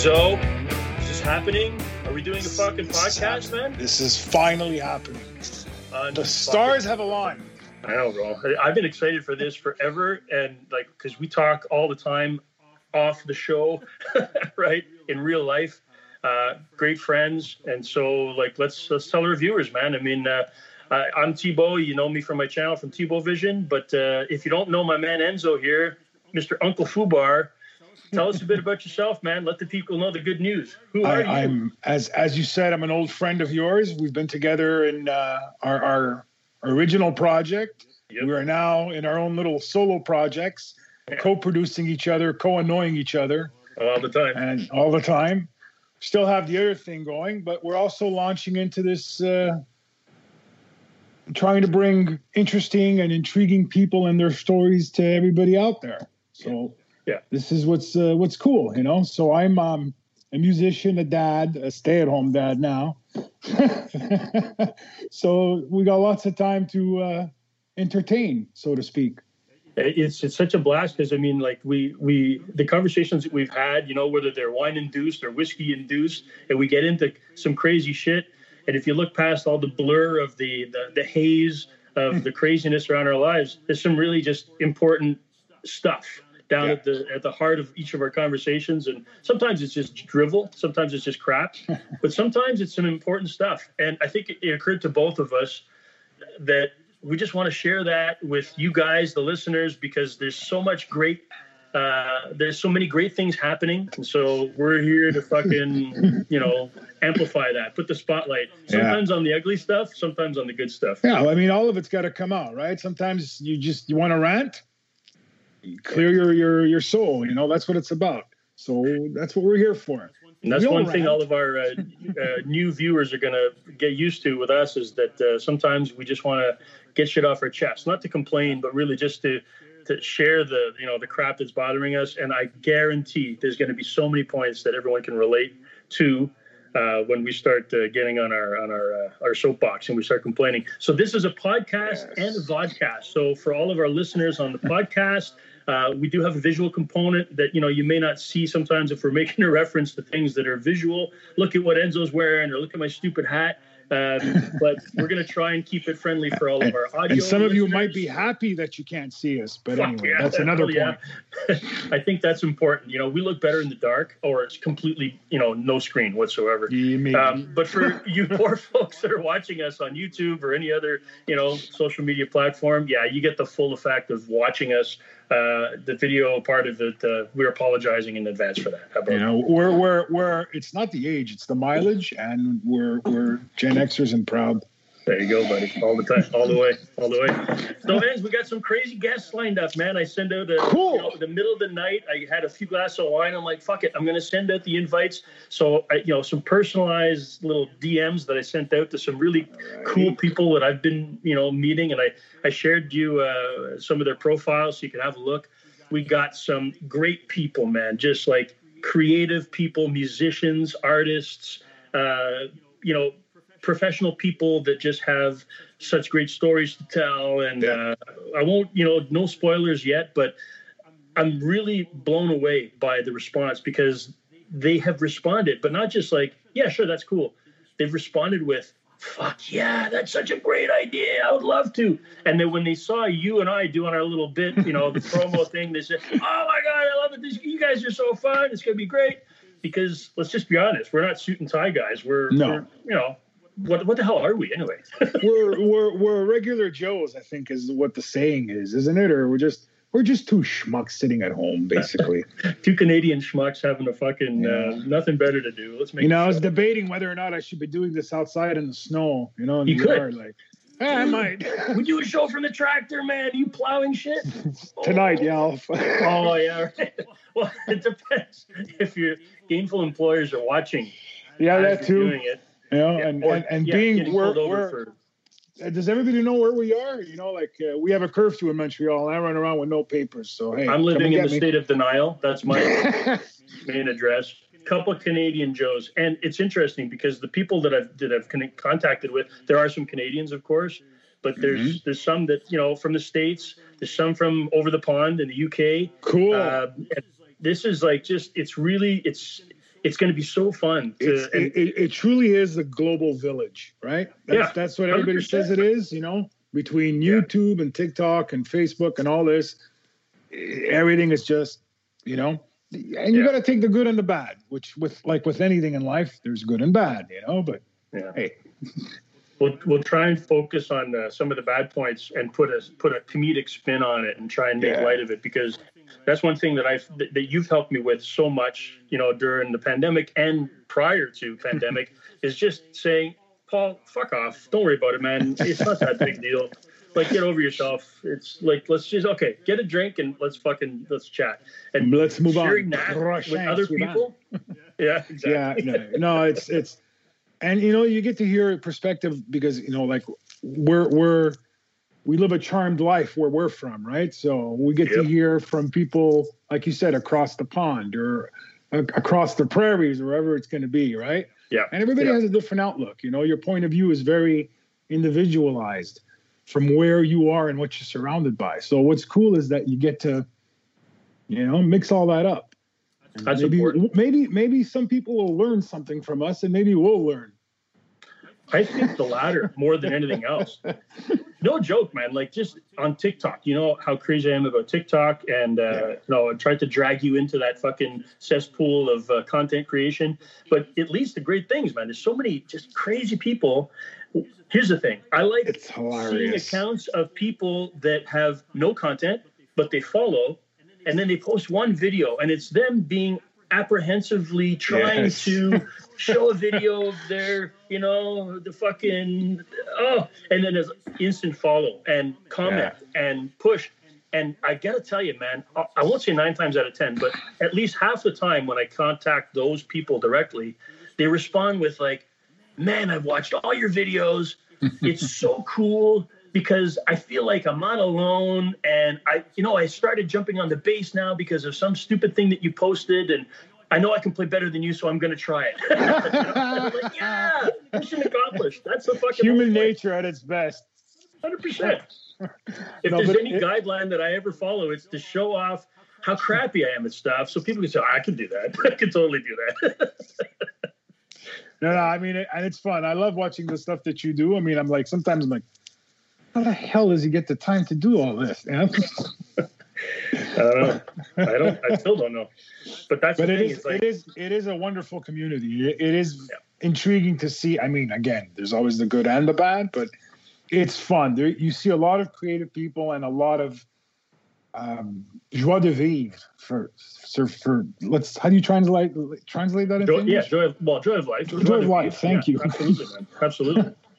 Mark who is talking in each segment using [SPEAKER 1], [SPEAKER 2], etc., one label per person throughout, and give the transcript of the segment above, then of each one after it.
[SPEAKER 1] Enzo, is this happening? Are we doing a fucking podcast, man?
[SPEAKER 2] This is finally happening.
[SPEAKER 1] Uh,
[SPEAKER 2] The stars have aligned.
[SPEAKER 1] I know, bro. I've been excited for this forever, and like, because we talk all the time off the show, right? In real life, uh, great friends, and so like, let's let's tell our viewers, man. I mean, uh, I, I'm Tebo. You know me from my channel from Tebo Vision, but uh, if you don't know my man Enzo here, Mr. Uncle Fubar, tell us a bit about yourself, man. Let the people know the good news. Who are
[SPEAKER 2] I,
[SPEAKER 1] you?
[SPEAKER 2] I'm as as you said, I'm an old friend of yours. We've been together in uh, our our original project.
[SPEAKER 1] Yep.
[SPEAKER 2] We are now in our own little solo projects, co-producing each other, co-annoying each other,
[SPEAKER 1] all the time.
[SPEAKER 2] and all the time. Still have the other thing going, but we're also launching into this. Uh, trying to bring interesting and intriguing people and their stories to everybody out there. So
[SPEAKER 1] Yeah.
[SPEAKER 2] this is what's uh, what's cool, you know. So I'm um, a musician, a dad, a stay-at-home dad now. so we got lots of time to uh, entertain, so to speak.
[SPEAKER 1] it's it's such a blast because I mean, like we we the conversations that we've had, you know, whether they're wine induced or whiskey induced, and we get into some crazy shit. And if you look past all the blur of the the, the haze of the craziness around our lives, there's some really just important stuff down
[SPEAKER 2] Yeah.
[SPEAKER 1] at the at the heart of each of our conversations. And sometimes it's just drivel, sometimes it's just crap, but sometimes it's some important stuff. And I think it, it occurred to both of us that we just want to share that with you guys, the listeners, because there's so much great, uh, there's so many great things happening. And so we're here to fucking, you know, amplify that, put the spotlight sometimes on the ugly stuff, sometimes on the good stuff.
[SPEAKER 2] Yeah, I mean, all of it's got to come out, right? Sometimes you just you want to rant, clear your your your soul. You know, that's what it's about. So that's what we're here for.
[SPEAKER 1] And that's one thing all of our uh, uh, new viewers are going to get used to with us is that uh, sometimes we just want to get shit off our chest, not to complain, but really just to to share the you know the crap that's bothering us. And I guarantee there's going to be so many points that everyone can relate to. Uh, when we start uh, getting on our on our uh, our soapbox and we start complaining, so this is a podcast
[SPEAKER 2] Yes.
[SPEAKER 1] and a vodcast. So for all of our listeners on the podcast, uh, we do have a visual component that you know you may not see sometimes if we're making a reference to things that are visual. Look at what Enzo's wearing, or look at my stupid hat. Um, but we're gonna try and keep it friendly for all of our audio.
[SPEAKER 2] And some of you might be happy that you can't see us, but
[SPEAKER 1] Fuck
[SPEAKER 2] anyway,
[SPEAKER 1] yeah,
[SPEAKER 2] that's another point.
[SPEAKER 1] yeah. I think that's important. You know, we look better in the dark, or it's completely, you know, no screen whatsoever.
[SPEAKER 2] Yeah.
[SPEAKER 1] Um, but for you poor folks that are watching us on YouTube or any other, you know, social media platform, yeah, you get the full effect of watching us. Uh, the video part of it, uh, we're apologizing in advance for that.
[SPEAKER 2] You know, we're we're we're it's not the age, it's the mileage, and we're we're Gen Xers and proud.
[SPEAKER 1] There you go, buddy. All the time, all the way, all the way. So, man, we got some crazy guests lined up, man. I send out a,
[SPEAKER 2] Cool.
[SPEAKER 1] you know, the middle of the night. I had a few glasses of wine. I'm like, fuck it, I'm gonna send out the invites. So, I, you know, some personalized little DMs that I sent out to some really cool people that I've been, you know, meeting, and I I shared you uh, some of their profiles so you can have a look. We got some great people, man. Just like creative people, musicians, artists. Uh, you know, professional people that just have such great stories to tell. And
[SPEAKER 2] Yeah.
[SPEAKER 1] uh, I won't, you know, no spoilers yet, but I'm really blown away by the response because they have responded, but not just like, yeah, sure, that's cool. They've responded with, fuck yeah, that's such a great idea. I would love to. And then when they saw you and I doing our little bit, you know, the promo thing, they said, oh my God, I love it. This, you guys are so fun. It's going to be great. Because let's just be honest, we're not suit and tie guys. We're,
[SPEAKER 2] No.
[SPEAKER 1] we're you know, what, what the hell are we anyway?
[SPEAKER 2] we're we're we're regular Joes, I think, is what the saying is, isn't it? Or we're just we're just two schmucks sitting at home, basically.
[SPEAKER 1] Two Canadian schmucks having a fucking uh, nothing better to do. Let's make
[SPEAKER 2] you know, I was
[SPEAKER 1] so.
[SPEAKER 2] debating whether or not I should be doing this outside in the snow. You know, in
[SPEAKER 1] You
[SPEAKER 2] the
[SPEAKER 1] could.
[SPEAKER 2] yard, like eh, I might
[SPEAKER 1] we do a show from the tractor, man. you plowing shit
[SPEAKER 2] tonight. Yeah, I'll,
[SPEAKER 1] Oh yeah. right. Well, it depends if your gainful employers are watching.
[SPEAKER 2] yeah, that too.
[SPEAKER 1] Doing it.
[SPEAKER 2] You know,
[SPEAKER 1] Yeah,
[SPEAKER 2] and,
[SPEAKER 1] or,
[SPEAKER 2] and and
[SPEAKER 1] yeah,
[SPEAKER 2] being
[SPEAKER 1] getting
[SPEAKER 2] we're,
[SPEAKER 1] over
[SPEAKER 2] we're
[SPEAKER 1] for
[SPEAKER 2] uh, does everybody know where we are? You know, like uh, we have a curfew in Montreal, and I run around with no papers. So hey,
[SPEAKER 1] I'm living in the
[SPEAKER 2] me.
[SPEAKER 1] state of denial. That's my main address. Couple Canadian Joes, and it's interesting because the people that I've that I've con- contacted with, there are some Canadians, of course, but there's
[SPEAKER 2] Mm-hmm.
[SPEAKER 1] there's some that you know from the states. There's some from over the pond in the UK.
[SPEAKER 2] cool.
[SPEAKER 1] Uh, this is like just it's really it's it's going to be so fun. To,
[SPEAKER 2] it, it, it truly is a global village, right? That's,
[SPEAKER 1] Yeah,
[SPEAKER 2] that's what everybody
[SPEAKER 1] 100%.
[SPEAKER 2] says it is. You know, between
[SPEAKER 1] Yeah.
[SPEAKER 2] YouTube and TikTok and Facebook and all this, everything is just, you know, and you
[SPEAKER 1] Yeah.
[SPEAKER 2] got to take the good and the bad. Which, with like with anything in life, there's good and bad, you know. But
[SPEAKER 1] yeah.
[SPEAKER 2] hey,
[SPEAKER 1] We'll, we'll try and focus on uh, some of the bad points and put a put a comedic spin on it and try and make
[SPEAKER 2] Yeah.
[SPEAKER 1] light of it because that's one thing that I've that, that you've helped me with so much, you know, during the pandemic and prior to pandemic is just saying, Paul, fuck off, don't worry about it, man. It's not that big deal. Like get over yourself. It's like let's just okay, get a drink and let's fucking let's chat and
[SPEAKER 2] let's move
[SPEAKER 1] sharing
[SPEAKER 2] on.
[SPEAKER 1] that
[SPEAKER 2] Prochain
[SPEAKER 1] with other people. Yeah,
[SPEAKER 2] yeah
[SPEAKER 1] exactly.
[SPEAKER 2] no, no it's it's and you know you get to hear perspective because you know like we're we're we live a charmed life where we're from right so we get to hear from people like you said across the pond or a- across the prairies or wherever it's going to be right
[SPEAKER 1] Yeah.
[SPEAKER 2] and everybody
[SPEAKER 1] Yeah.
[SPEAKER 2] has a different outlook you know your point of view is very individualized from where you are and what you're surrounded by so what's cool is that you get to you know mix all that up And
[SPEAKER 1] That's
[SPEAKER 2] maybe,
[SPEAKER 1] important.
[SPEAKER 2] maybe maybe some people will learn something from us and maybe we'll learn
[SPEAKER 1] I think the latter more than anything else. No joke, man. Like just on TikTok, you know how crazy I am about TikTok, and uh,
[SPEAKER 2] Yeah.
[SPEAKER 1] you know I tried to drag you into that fucking cesspool of uh, content creation, but it leads to great things, man. There's so many just crazy people. Here's the thing: I like seeing accounts of people that have no content, but they follow, and then they post one video, and it's them being apprehensively trying
[SPEAKER 2] Yes.
[SPEAKER 1] to show a video of their, you know, the fucking oh, and then there's instant follow and comment and push. And I gotta tell you, man, I- I won't say nine times out of ten, but at least half the time when I contact those people directly, they respond with like, "Man, I've watched all your videos. It's so cool." Because I feel like I'm not alone, and I, you know, I started jumping on the bass now because of some stupid thing that you posted, and I know I can play better than you, so I'm gonna try it. Like, yeah, mission accomplished. That's the fucking
[SPEAKER 2] human nature at its best
[SPEAKER 1] Hundred percent. If
[SPEAKER 2] No,
[SPEAKER 1] there's any
[SPEAKER 2] it-
[SPEAKER 1] guideline that I ever follow, it's to show off how crappy I am at stuff, so people can say, "I can do that. I can totally do that."
[SPEAKER 2] no no i mean it, and it's fun i love watching the stuff that you do i mean i'm like sometimes i'm like how the hell does he get the time to do all this you know?
[SPEAKER 1] I don't know. I don't. I still don't know. But that's
[SPEAKER 2] but it
[SPEAKER 1] thing.
[SPEAKER 2] is
[SPEAKER 1] like,
[SPEAKER 2] it is it is a wonderful community it, it is
[SPEAKER 1] Yeah.
[SPEAKER 2] intriguing to see i mean again there's always the good and the bad but it's fun there you see a lot of creative people and a lot of um joie de vivre for for, for let's how do you translate translate that into
[SPEAKER 1] joy, yeah, joy of well, joy of life.
[SPEAKER 2] Joy of life, thank you.
[SPEAKER 1] Absolutely, man. Absolutely.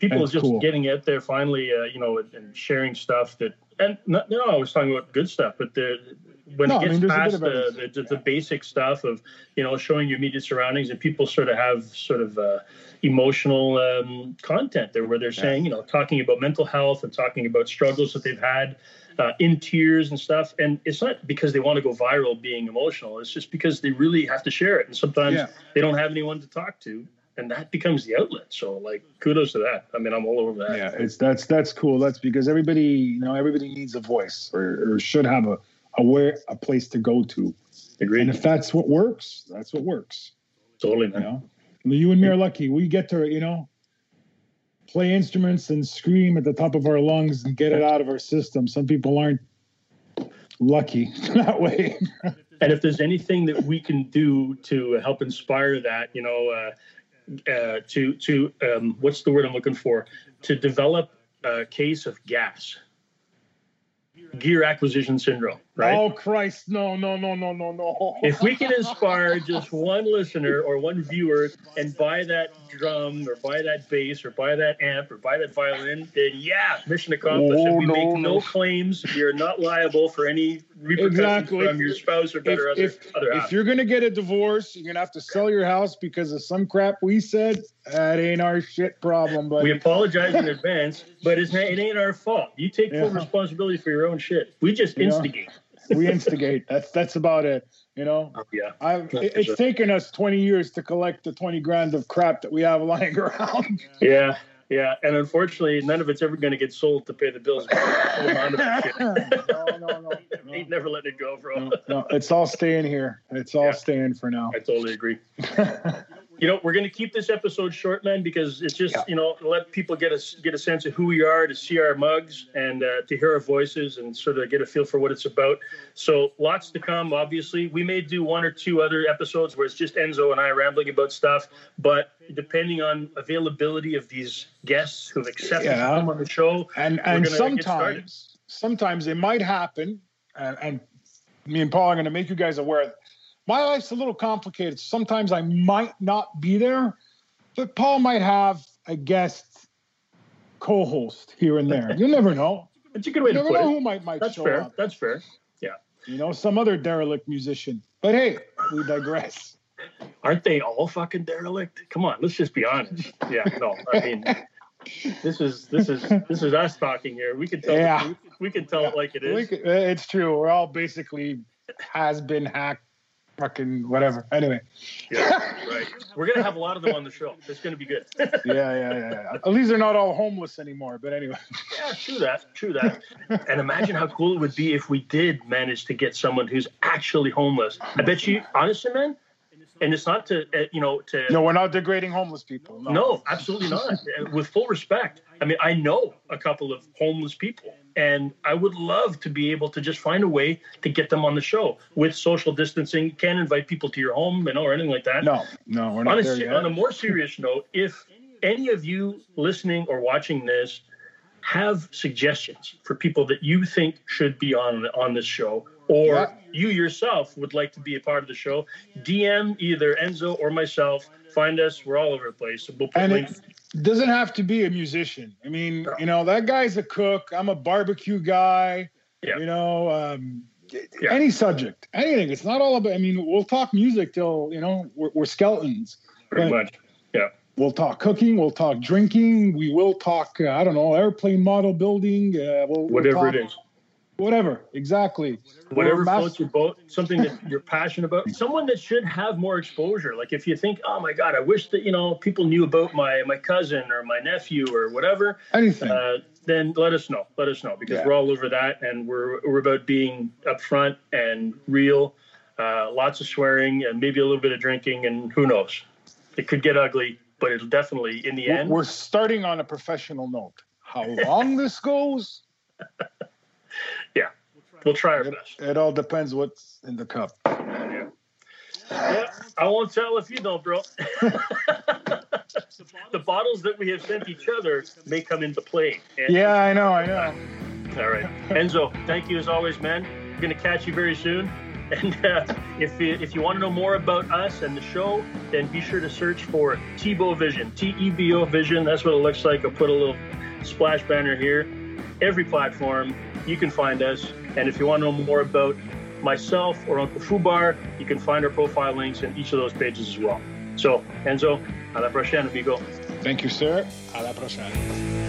[SPEAKER 1] People
[SPEAKER 2] That's
[SPEAKER 1] just
[SPEAKER 2] cool.
[SPEAKER 1] getting out there finally, uh, you know, and- and sharing stuff that, and not, no, I was talking about good stuff, but the when
[SPEAKER 2] No,
[SPEAKER 1] it gets
[SPEAKER 2] mean, a bit
[SPEAKER 1] past the, the, the basic stuff of you know showing your immediate surroundings and people sort of have sort of uh, emotional um, content there where they're saying you know talking about mental health and talking about struggles that they've had uh, in tears and stuff. And it's not because they want to go viral being emotional. It's just because they really have to share it. And sometimes
[SPEAKER 2] Yeah.
[SPEAKER 1] they don't have anyone to talk to and that becomes the outlet. So like kudos to that. I mean i'm all over that.
[SPEAKER 2] Yeah it's that's that's cool. That's because everybody you know everybody needs a voice or, or should have a a where a place to go to.
[SPEAKER 1] Agreed.
[SPEAKER 2] And if that's what works that's what works.
[SPEAKER 1] Totally
[SPEAKER 2] you know? You and me are lucky. We get to you know play instruments and scream at the top of our lungs and get it out of our system. Some people aren't lucky that way.
[SPEAKER 1] And if there's anything that we can do to help inspire that, you know, uh, uh, to to um, what's the word I'm looking for? To develop a case of gas, gear acquisition syndrome, right?
[SPEAKER 2] oh christ no no no no no no
[SPEAKER 1] If we can inspire just one listener or one viewer and buy that drum or buy that bass or buy that amp or buy that violin, then yeah, mission accomplished.
[SPEAKER 2] Oh,
[SPEAKER 1] we
[SPEAKER 2] no,
[SPEAKER 1] make no,
[SPEAKER 2] no.
[SPEAKER 1] claims. You're not liable for any repercussions
[SPEAKER 2] Exactly.
[SPEAKER 1] from your spouse or better
[SPEAKER 2] if,
[SPEAKER 1] other,
[SPEAKER 2] if,
[SPEAKER 1] other
[SPEAKER 2] if you're gonna get a divorce, you're gonna have to sell your house because of some crap we said. That ain't our shit problem, but
[SPEAKER 1] We apologize in advance, but it's it ain't our fault. You take full
[SPEAKER 2] Yeah.
[SPEAKER 1] responsibility for your own shit. We just
[SPEAKER 2] Yeah. We instigate. That's that's about it. You know,
[SPEAKER 1] Oh, yeah.
[SPEAKER 2] I've, it, it's
[SPEAKER 1] sure.
[SPEAKER 2] taken us 20 years to collect the 20 grand of crap that we have lying around.
[SPEAKER 1] Yeah. yeah, and unfortunately, none of it's ever going to get sold to pay the bills. Hold on to that shit.
[SPEAKER 2] no, no, no,
[SPEAKER 1] Ain't never letting it go, bro.
[SPEAKER 2] no, no. It's all staying here. It's all
[SPEAKER 1] Yeah.
[SPEAKER 2] staying for now.
[SPEAKER 1] I totally agree. You know, we're going to keep this episode short, man, because it's just
[SPEAKER 2] Yeah.
[SPEAKER 1] you know let people get a get a sense of who we are, to see our mugs, and uh, to hear our voices, and sort of get a feel for what it's about. So lots to come. Obviously, we may do one or two other episodes where it's just Enzo and I rambling about stuff, but depending on availability of these guests who've accepted
[SPEAKER 2] Yeah.
[SPEAKER 1] to come on the show,
[SPEAKER 2] and and sometimes sometimes it might happen and, and me and paul are going to make you guys aware my life's a little complicated sometimes i might not be there but paul might have a guest co-host here and there you never know
[SPEAKER 1] it's a good way
[SPEAKER 2] you
[SPEAKER 1] to
[SPEAKER 2] never
[SPEAKER 1] put
[SPEAKER 2] know
[SPEAKER 1] it.
[SPEAKER 2] who might might
[SPEAKER 1] That's
[SPEAKER 2] show
[SPEAKER 1] fair.
[SPEAKER 2] up
[SPEAKER 1] That's fair. Yeah.
[SPEAKER 2] You know some other derelict musician but hey we digress
[SPEAKER 1] aren't they all fucking derelict? Come on, let's just be honest. Yeah, no, I mean, this is this is this is us talking here. We can tell.
[SPEAKER 2] Yeah.
[SPEAKER 1] We, we can tell it like it is.
[SPEAKER 2] We could- it's true we're all basically has been hacked fucking whatever anyway
[SPEAKER 1] Yeah, right. We're gonna have a lot of them on the show. It's gonna be good.
[SPEAKER 2] yeah, yeah, yeah. At least they're not all homeless anymore. But anyway,
[SPEAKER 1] yeah, true that. True that. And imagine how cool it would be if we did manage to get someone who's actually homeless. I bet you, honestly, man. And it's not to uh, you know to
[SPEAKER 2] no, we're not degrading homeless people. No,
[SPEAKER 1] No, absolutely not. With full respect. I mean, I know a couple of homeless people, and I would love to be able to just find a way to get them on the show with social distancing. You can't invite people to your home, you know, or anything like that.
[SPEAKER 2] no, no, we're
[SPEAKER 1] on, a,
[SPEAKER 2] there yet.
[SPEAKER 1] on a more serious note, if any of you listening or watching this have suggestions for people that you think should be on on this show, or
[SPEAKER 2] Yeah.
[SPEAKER 1] you yourself would like to be a part of the show, DM either Enzo or myself. Find us. We're all over the place. So we'll put
[SPEAKER 2] and
[SPEAKER 1] links.
[SPEAKER 2] Doesn't have to be a musician. I mean, you know, that guy's a cook. I'm a barbecue guy.
[SPEAKER 1] Yeah.
[SPEAKER 2] You know, um,
[SPEAKER 1] Yeah.
[SPEAKER 2] any subject, anything. It's not all about. I mean, we'll talk music till you know we're, we're skeletons.
[SPEAKER 1] pretty much. Yeah.
[SPEAKER 2] We'll talk cooking. We'll talk drinking. We will talk. Uh, I don't know, airplane model building. Uh, we'll, we'll
[SPEAKER 1] Whatever
[SPEAKER 2] talk-
[SPEAKER 1] it is.
[SPEAKER 2] Whatever. Exactly.
[SPEAKER 1] Whatever
[SPEAKER 2] We're
[SPEAKER 1] floats your boat, something that you're passionate about, someone that should have more exposure. Like if you think, oh my God, I wish that, you know, people knew about my my cousin or my nephew or whatever,
[SPEAKER 2] Anything.
[SPEAKER 1] uh, then let us know. Let us know because
[SPEAKER 2] Yeah.
[SPEAKER 1] we're all over that and we're we're about being upfront and real. Uh, lots of swearing and maybe a little bit of drinking and who knows. It could get ugly, but it'll definitely in the end.
[SPEAKER 2] We're starting on a professional note. How long this goes, Yeah,
[SPEAKER 1] we'll try our
[SPEAKER 2] it,
[SPEAKER 1] best.
[SPEAKER 2] it all depends what's in the cup.
[SPEAKER 1] Yeah. Yeah, I won't tell if you don't, bro. the bottles that we have sent each other may come into play. And-
[SPEAKER 2] Yeah, I know, I know.
[SPEAKER 1] All right. Enzo, thank you as always, man. We're going to catch you very soon. And uh, if, you, if you want to know more about us and the show, then be sure to search for Tebo Vision, T E B O Vision. That's what it looks like. I'll put a little splash banner here. Every platform, you can find us. And if you want to know more about myself or Uncle Fubar, you can find our profile links in each of those pages as well. So, Enzo, a la prochaine, amigo.
[SPEAKER 2] Thank you, sir. A la prochaine.